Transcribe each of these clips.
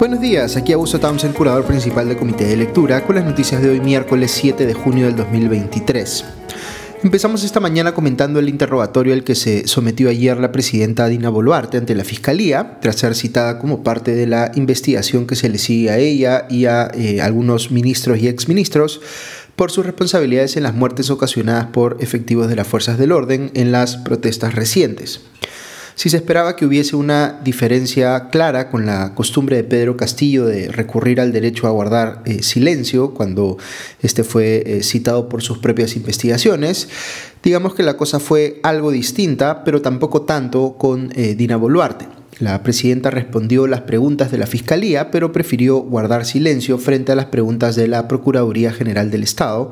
Buenos días, aquí Augusto Townsend, curador principal del Comité de Lectura, con las noticias de hoy miércoles 7 de junio del 2023. Empezamos esta mañana comentando el interrogatorio al que se sometió ayer la presidenta Dina Boluarte ante la Fiscalía, tras ser citada como parte de la investigación que se le sigue a ella y a eh, algunos ministros y exministros por sus responsabilidades en las muertes ocasionadas por efectivos de las fuerzas del orden en las protestas recientes. Si se esperaba que hubiese una diferencia clara con la costumbre de Pedro Castillo de recurrir al derecho a guardar eh, silencio cuando este fue eh, citado por sus propias investigaciones, digamos que la cosa fue algo distinta, pero tampoco tanto con eh, Dina Boluarte. La presidenta respondió las preguntas de la Fiscalía, pero prefirió guardar silencio frente a las preguntas de la Procuraduría General del Estado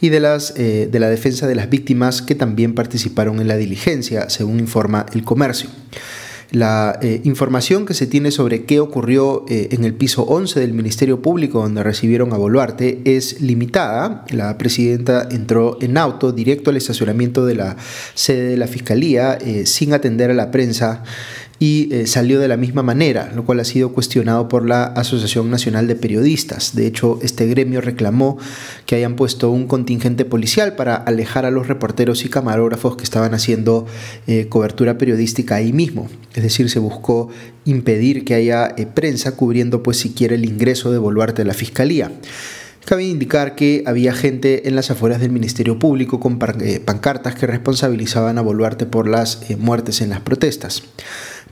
y de, las, eh, de la defensa de las víctimas que también participaron en la diligencia, según informa el comercio. La eh, información que se tiene sobre qué ocurrió eh, en el piso 11 del Ministerio Público donde recibieron a Boluarte es limitada. La presidenta entró en auto directo al estacionamiento de la sede de la Fiscalía sin atender a la prensa y eh, salió de la misma manera, lo cual ha sido cuestionado por la Asociación Nacional de Periodistas. De hecho, este gremio reclamó que hayan puesto un contingente policial para alejar a los reporteros y camarógrafos que estaban haciendo eh, cobertura periodística ahí mismo. Es decir, se buscó impedir que haya eh, prensa cubriendo pues siquiera el ingreso de Boluarte a la Fiscalía. Cabe indicar que había gente en las afueras del Ministerio Público con pancartas que responsabilizaban a Boluarte por las muertes en las protestas.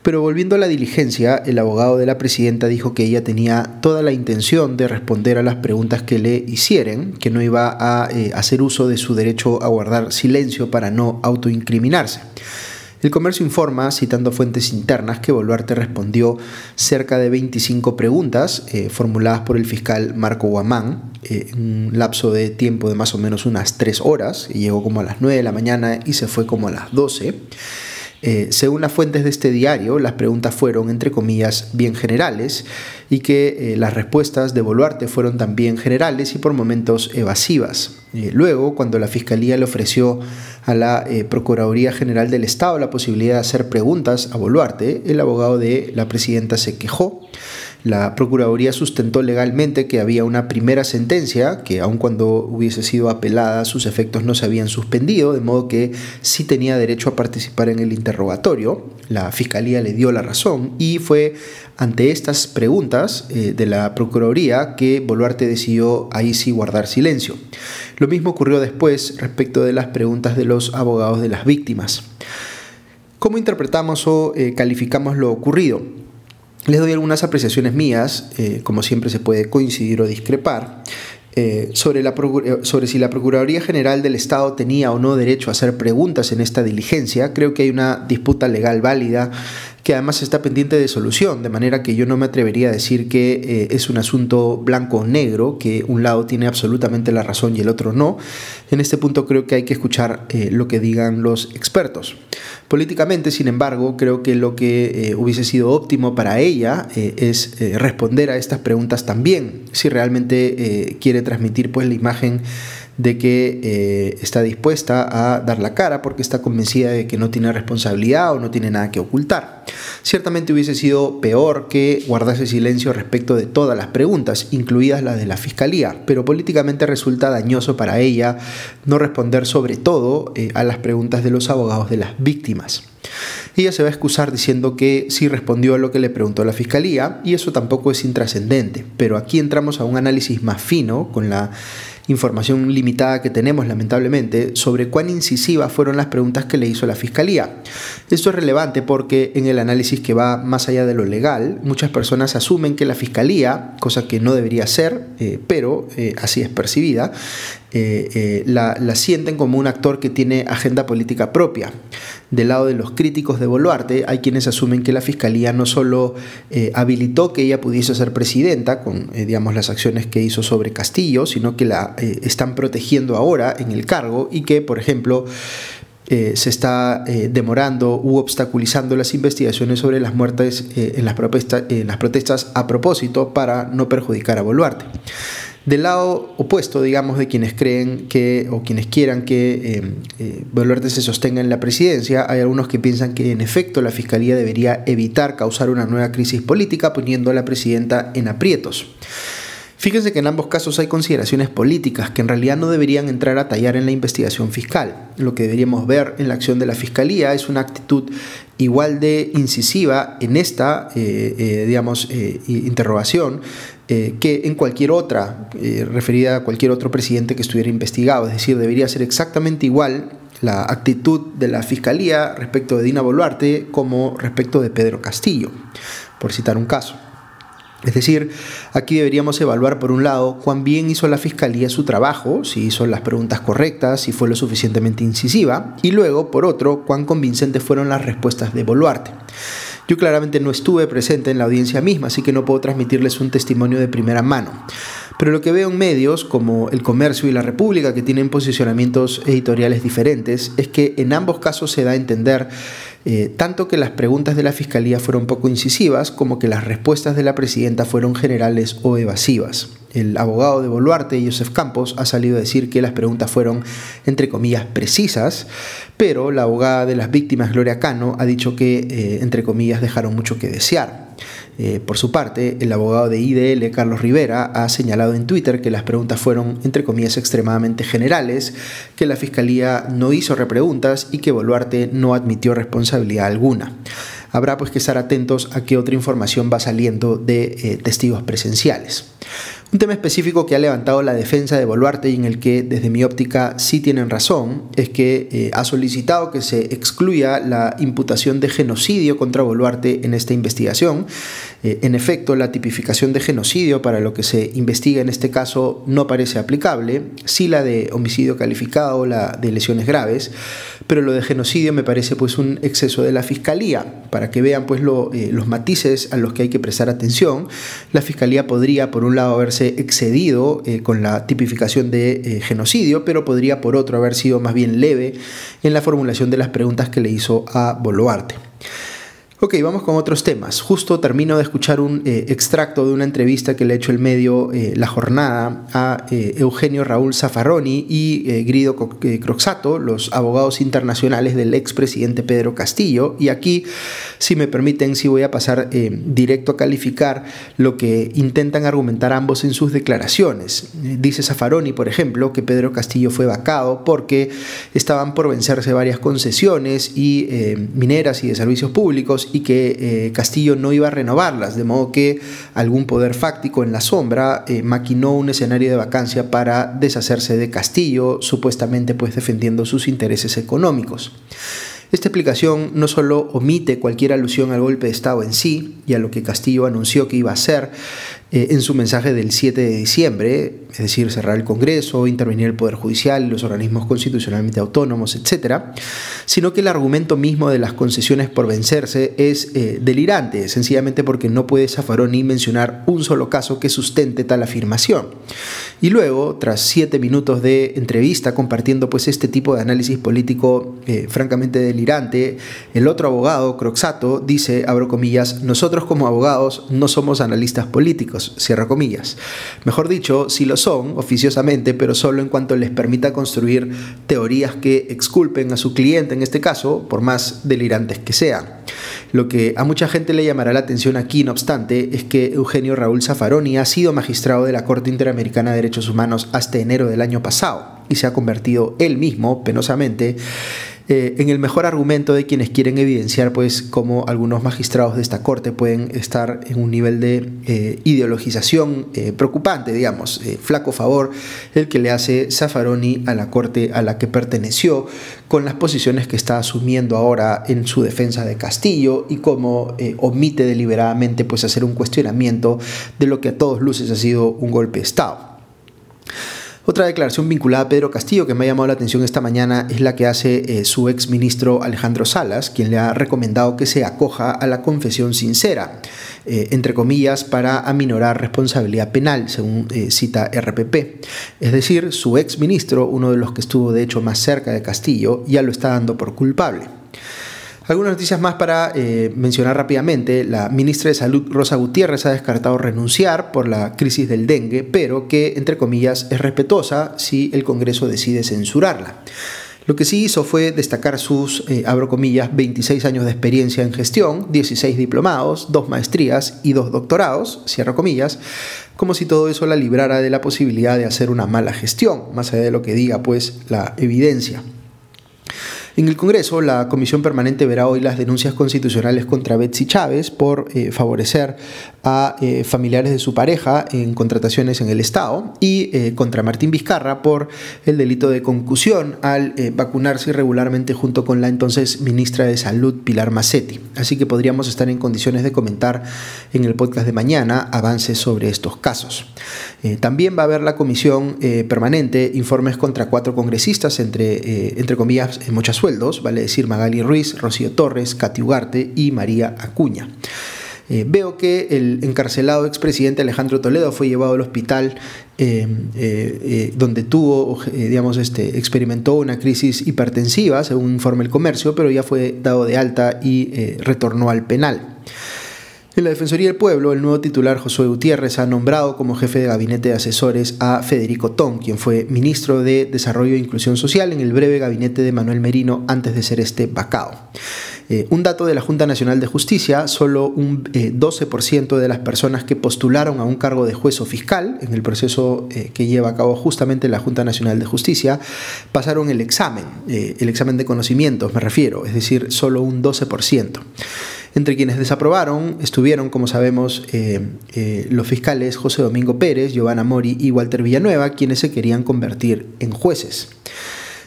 Pero volviendo a la diligencia, el abogado de la presidenta dijo que ella tenía toda la intención de responder a las preguntas que le hicieren, que no iba a eh, hacer uso de su derecho a guardar silencio para no autoincriminarse. El comercio informa, citando fuentes internas, que Boluarte respondió cerca de 25 preguntas eh, formuladas por el fiscal Marco Guamán eh, en un lapso de tiempo de más o menos unas 3 horas, y llegó como a las 9 de la mañana y se fue como a las 12. Eh, según las fuentes de este diario, las preguntas fueron, entre comillas, bien generales y que eh, las respuestas de Boluarte fueron también generales y por momentos evasivas. Eh, luego, cuando la Fiscalía le ofreció a la Procuraduría General del Estado la posibilidad de hacer preguntas a Boluarte, el abogado de la presidenta se quejó la Procuraduría sustentó legalmente que había una primera sentencia, que aun cuando hubiese sido apelada, sus efectos no se habían suspendido, de modo que sí tenía derecho a participar en el interrogatorio. La Fiscalía le dio la razón y fue ante estas preguntas eh, de la Procuraduría que Boluarte decidió ahí sí guardar silencio. Lo mismo ocurrió después respecto de las preguntas de los abogados de las víctimas. ¿Cómo interpretamos o eh, calificamos lo ocurrido? Les doy algunas apreciaciones mías, eh, como siempre se puede coincidir o discrepar, eh, sobre, la, eh, sobre si la Procuraduría General del Estado tenía o no derecho a hacer preguntas en esta diligencia. Creo que hay una disputa legal válida que además está pendiente de solución, de manera que yo no me atrevería a decir que eh, es un asunto blanco o negro, que un lado tiene absolutamente la razón y el otro no. En este punto creo que hay que escuchar eh, lo que digan los expertos. Políticamente, sin embargo, creo que lo que eh, hubiese sido óptimo para ella es responder a estas preguntas también, si realmente quiere transmitir pues la imagen de que eh, está dispuesta a dar la cara porque está convencida de que no tiene responsabilidad o no tiene nada que ocultar. Ciertamente hubiese sido peor que guardase silencio respecto de todas las preguntas, incluidas las de la Fiscalía, pero políticamente resulta dañoso para ella no responder sobre todo eh, a las preguntas de los abogados de las víctimas. Ella se va a excusar diciendo que sí respondió a lo que le preguntó la fiscalía y eso tampoco es intrascendente, pero aquí entramos a un análisis más fino con la información limitada que tenemos lamentablemente sobre cuán incisivas fueron las preguntas que le hizo la Fiscalía. Esto es relevante porque en el análisis que va más allá de lo legal, muchas personas asumen que la Fiscalía, cosa que no debería ser, eh, pero eh, así es percibida, eh, la, la sienten como un actor que tiene agenda política propia. Del lado de los críticos de Boluarte, hay quienes asumen que la Fiscalía no solo habilitó que ella pudiese ser presidenta con digamos, las acciones que hizo sobre Castillo, sino que la eh, están protegiendo ahora en el cargo y que, por ejemplo, eh, se está eh, demorando u obstaculizando las investigaciones sobre las muertes en, las en las protestas a propósito para no perjudicar a Boluarte. Del lado opuesto, digamos, de quienes creen que o quienes quieran que eh, eh, se sostenga en la presidencia, hay algunos que piensan que en efecto la Fiscalía debería evitar causar una nueva crisis política poniendo a la presidenta en aprietos. Fíjense que en ambos casos hay consideraciones políticas que en realidad no deberían entrar a tallar en la investigación fiscal. Lo que deberíamos ver en la acción de la Fiscalía es una actitud igual de incisiva en esta, eh, eh, digamos, interrogación que en cualquier otra, referida a cualquier otro presidente que estuviera investigado. Es decir, debería ser exactamente igual la actitud de la Fiscalía respecto de Dina Boluarte como respecto de Pedro Castillo, por citar un caso. Es decir, aquí deberíamos evaluar por un lado cuán bien hizo la Fiscalía su trabajo, si hizo las preguntas correctas, si fue lo suficientemente incisiva, y luego, por otro, cuán convincentes fueron las respuestas de Boluarte. Yo claramente no estuve presente en la audiencia misma, así que no puedo transmitirles un testimonio de primera mano. Pero lo que veo en medios como El Comercio y La República, que tienen posicionamientos editoriales diferentes, es que en ambos casos se da a entender eh, tanto que las preguntas de la Fiscalía fueron poco incisivas como que las respuestas de la presidenta fueron generales o evasivas. El abogado de Boluarte, Joseph Campos, ha salido a decir que las preguntas fueron, entre comillas, precisas, pero la abogada de las víctimas, Gloria Cano, ha dicho que, eh, entre comillas, dejaron mucho que desear. Eh, por su parte, el abogado de IDL, Carlos Rivera, ha señalado en Twitter que las preguntas fueron, entre comillas, extremadamente generales, que la Fiscalía no hizo repreguntas y que Boluarte no admitió responsabilidad alguna. Habrá pues que estar atentos a qué otra información va saliendo de eh, testigos presenciales. Un tema específico que ha levantado la defensa de Boluarte y en el que desde mi óptica sí tienen razón es que eh, ha solicitado que se excluya la imputación de genocidio contra Boluarte en esta investigación. Eh, en efecto, la tipificación de genocidio para lo que se investiga en este caso no parece aplicable, sí la de homicidio calificado, la de lesiones graves, pero lo de genocidio me parece pues un exceso de la fiscalía. Para que vean pues eh, los matices a los que hay que prestar atención, la fiscalía podría por un lado haber excedido eh, con la tipificación de genocidio, pero podría por otro haber sido más bien leve en la formulación de las preguntas que le hizo a Boluarte. Ok, vamos con otros temas. Justo termino de escuchar un eh, extracto de una entrevista que le ha hecho el medio eh, La Jornada a eh, Eugenio Raúl Zaffaroni y Grido Croxato, los abogados internacionales del expresidente Pedro Castillo. Y aquí, si me permiten, sí voy a pasar directo a calificar lo que intentan argumentar ambos en sus declaraciones. Dice Zaffaroni, por ejemplo, que Pedro Castillo fue vacado porque estaban por vencerse varias concesiones y mineras y de servicios públicos y que eh, Castillo no iba a renovarlas, de modo que algún poder fáctico en la sombra eh, maquinó un escenario de vacancia para deshacerse de Castillo, supuestamente pues defendiendo sus intereses económicos. Esta explicación no solo omite cualquier alusión al golpe de Estado en sí y a lo que Castillo anunció que iba a hacer, eh, en su mensaje del 7 de diciembre, es decir, cerrar el Congreso, intervenir el Poder Judicial los organismos constitucionalmente autónomos, etc., sino que el argumento mismo de las concesiones por vencerse es eh, delirante, sencillamente porque no puede Zaffaroni mencionar un solo caso que sustente tal afirmación. Y luego, tras siete minutos de entrevista compartiendo pues este tipo de análisis político eh, francamente delirante, el otro abogado, Croxato, dice, abro comillas, nosotros como abogados no somos analistas políticos, comillas. Mejor dicho, sí lo son, oficiosamente, pero solo en cuanto les permita construir teorías que exculpen a su cliente, en este caso, por más delirantes que sean. Lo que a mucha gente le llamará la atención aquí, no obstante, es que Eugenio Raúl Zaffaroni ha sido magistrado de la Corte Interamericana de Derechos Humanos hasta enero del año pasado y se ha convertido él mismo, penosamente, eh, en el mejor argumento de quienes quieren evidenciar pues cómo algunos magistrados de esta corte pueden estar en un nivel de eh, ideologización eh, preocupante, digamos, flaco favor el que le hace Zaffaroni a la corte a la que perteneció con las posiciones que está asumiendo ahora en su defensa de Castillo y cómo omite deliberadamente pues hacer un cuestionamiento de lo que a todos luces ha sido un golpe de Estado. Otra declaración vinculada a Pedro Castillo que me ha llamado la atención esta mañana es la que hace eh, su ex ministro Alejandro Salas, quien le ha recomendado que se acoja a la confesión sincera, eh, entre comillas, para aminorar responsabilidad penal, según eh, cita RPP. Es decir, su ex ministro, uno de los que estuvo de hecho más cerca de Castillo, ya lo está dando por culpable. Algunas noticias más para eh, mencionar rápidamente. La ministra de Salud, Rosa Gutiérrez, ha descartado renunciar por la crisis del dengue, pero que, entre comillas, es respetuosa si el Congreso decide censurarla. Lo que sí hizo fue destacar sus, eh, abro comillas, 26 años de experiencia en gestión, 16 diplomados, dos maestrías y dos doctorados, cierro comillas, como si todo eso la librara de la posibilidad de hacer una mala gestión, más allá de lo que diga pues la evidencia. En el Congreso, la Comisión Permanente verá hoy las denuncias constitucionales contra Betsy Chávez por eh, favorecer a eh, familiares de su pareja en contrataciones en el Estado y eh, contra Martín Vizcarra por el delito de concusión al vacunarse irregularmente junto con la entonces ministra de Salud Pilar Massetti. Así que podríamos estar en condiciones de comentar en el podcast de mañana avances sobre estos casos. también va a haber la Comisión Permanente informes contra cuatro congresistas, entre, entre comillas, muchas vale decir Magali Ruiz, Rocío Torres, Katy Ugarte y María Acuña. Eh, veo que el encarcelado expresidente Alejandro Toledo fue llevado al hospital eh, eh, donde tuvo, digamos, este, experimentó una crisis hipertensiva, según informa el comercio, pero ya fue dado de alta y retornó al penal. En la Defensoría del Pueblo, el nuevo titular Josué Gutiérrez ha nombrado como jefe de gabinete de asesores a Federico Tom, quien fue ministro de Desarrollo e Inclusión Social en el breve gabinete de Manuel Merino antes de ser este vacado. Eh, un dato de la Junta Nacional de Justicia, solo un 12% eh, de las personas que postularon a un cargo de juez o fiscal en el proceso eh, que lleva a cabo justamente la Junta Nacional de Justicia, pasaron el examen, el examen de conocimientos me refiero, es decir, solo un 12%. Entre quienes desaprobaron estuvieron, como sabemos, eh, eh, los fiscales José Domingo Pérez, Giovanna Mori y Walter Villanueva, quienes se querían convertir en jueces.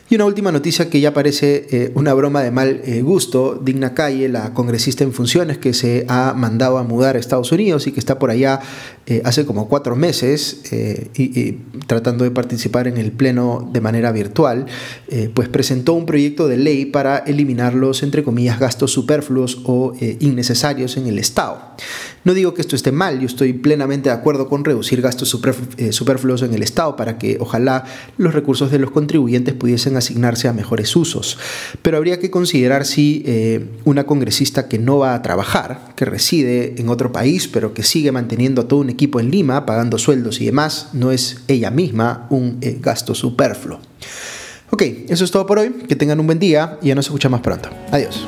Y una última noticia que ya parece eh, una broma de mal gusto, Digna Calle, la congresista en funciones que se ha mandado a mudar a Estados Unidos y que está por allá eh, hace como cuatro meses y, tratando de participar en el Pleno de manera virtual, pues presentó un proyecto de ley para eliminar los, entre comillas, gastos superfluos o innecesarios en el Estado. No digo que esto esté mal, yo estoy plenamente de acuerdo con reducir gastos superfluos en el Estado para que ojalá los recursos de los contribuyentes pudiesen asignarse a mejores usos. Pero habría que considerar si eh, una congresista que no va a trabajar, que reside en otro país, pero que sigue manteniendo a todo un equipo en Lima, pagando sueldos y demás, no es ella misma un eh, gasto superfluo. Ok, eso es todo por hoy. Que tengan un buen día y ya nos escuchamos pronto. Adiós.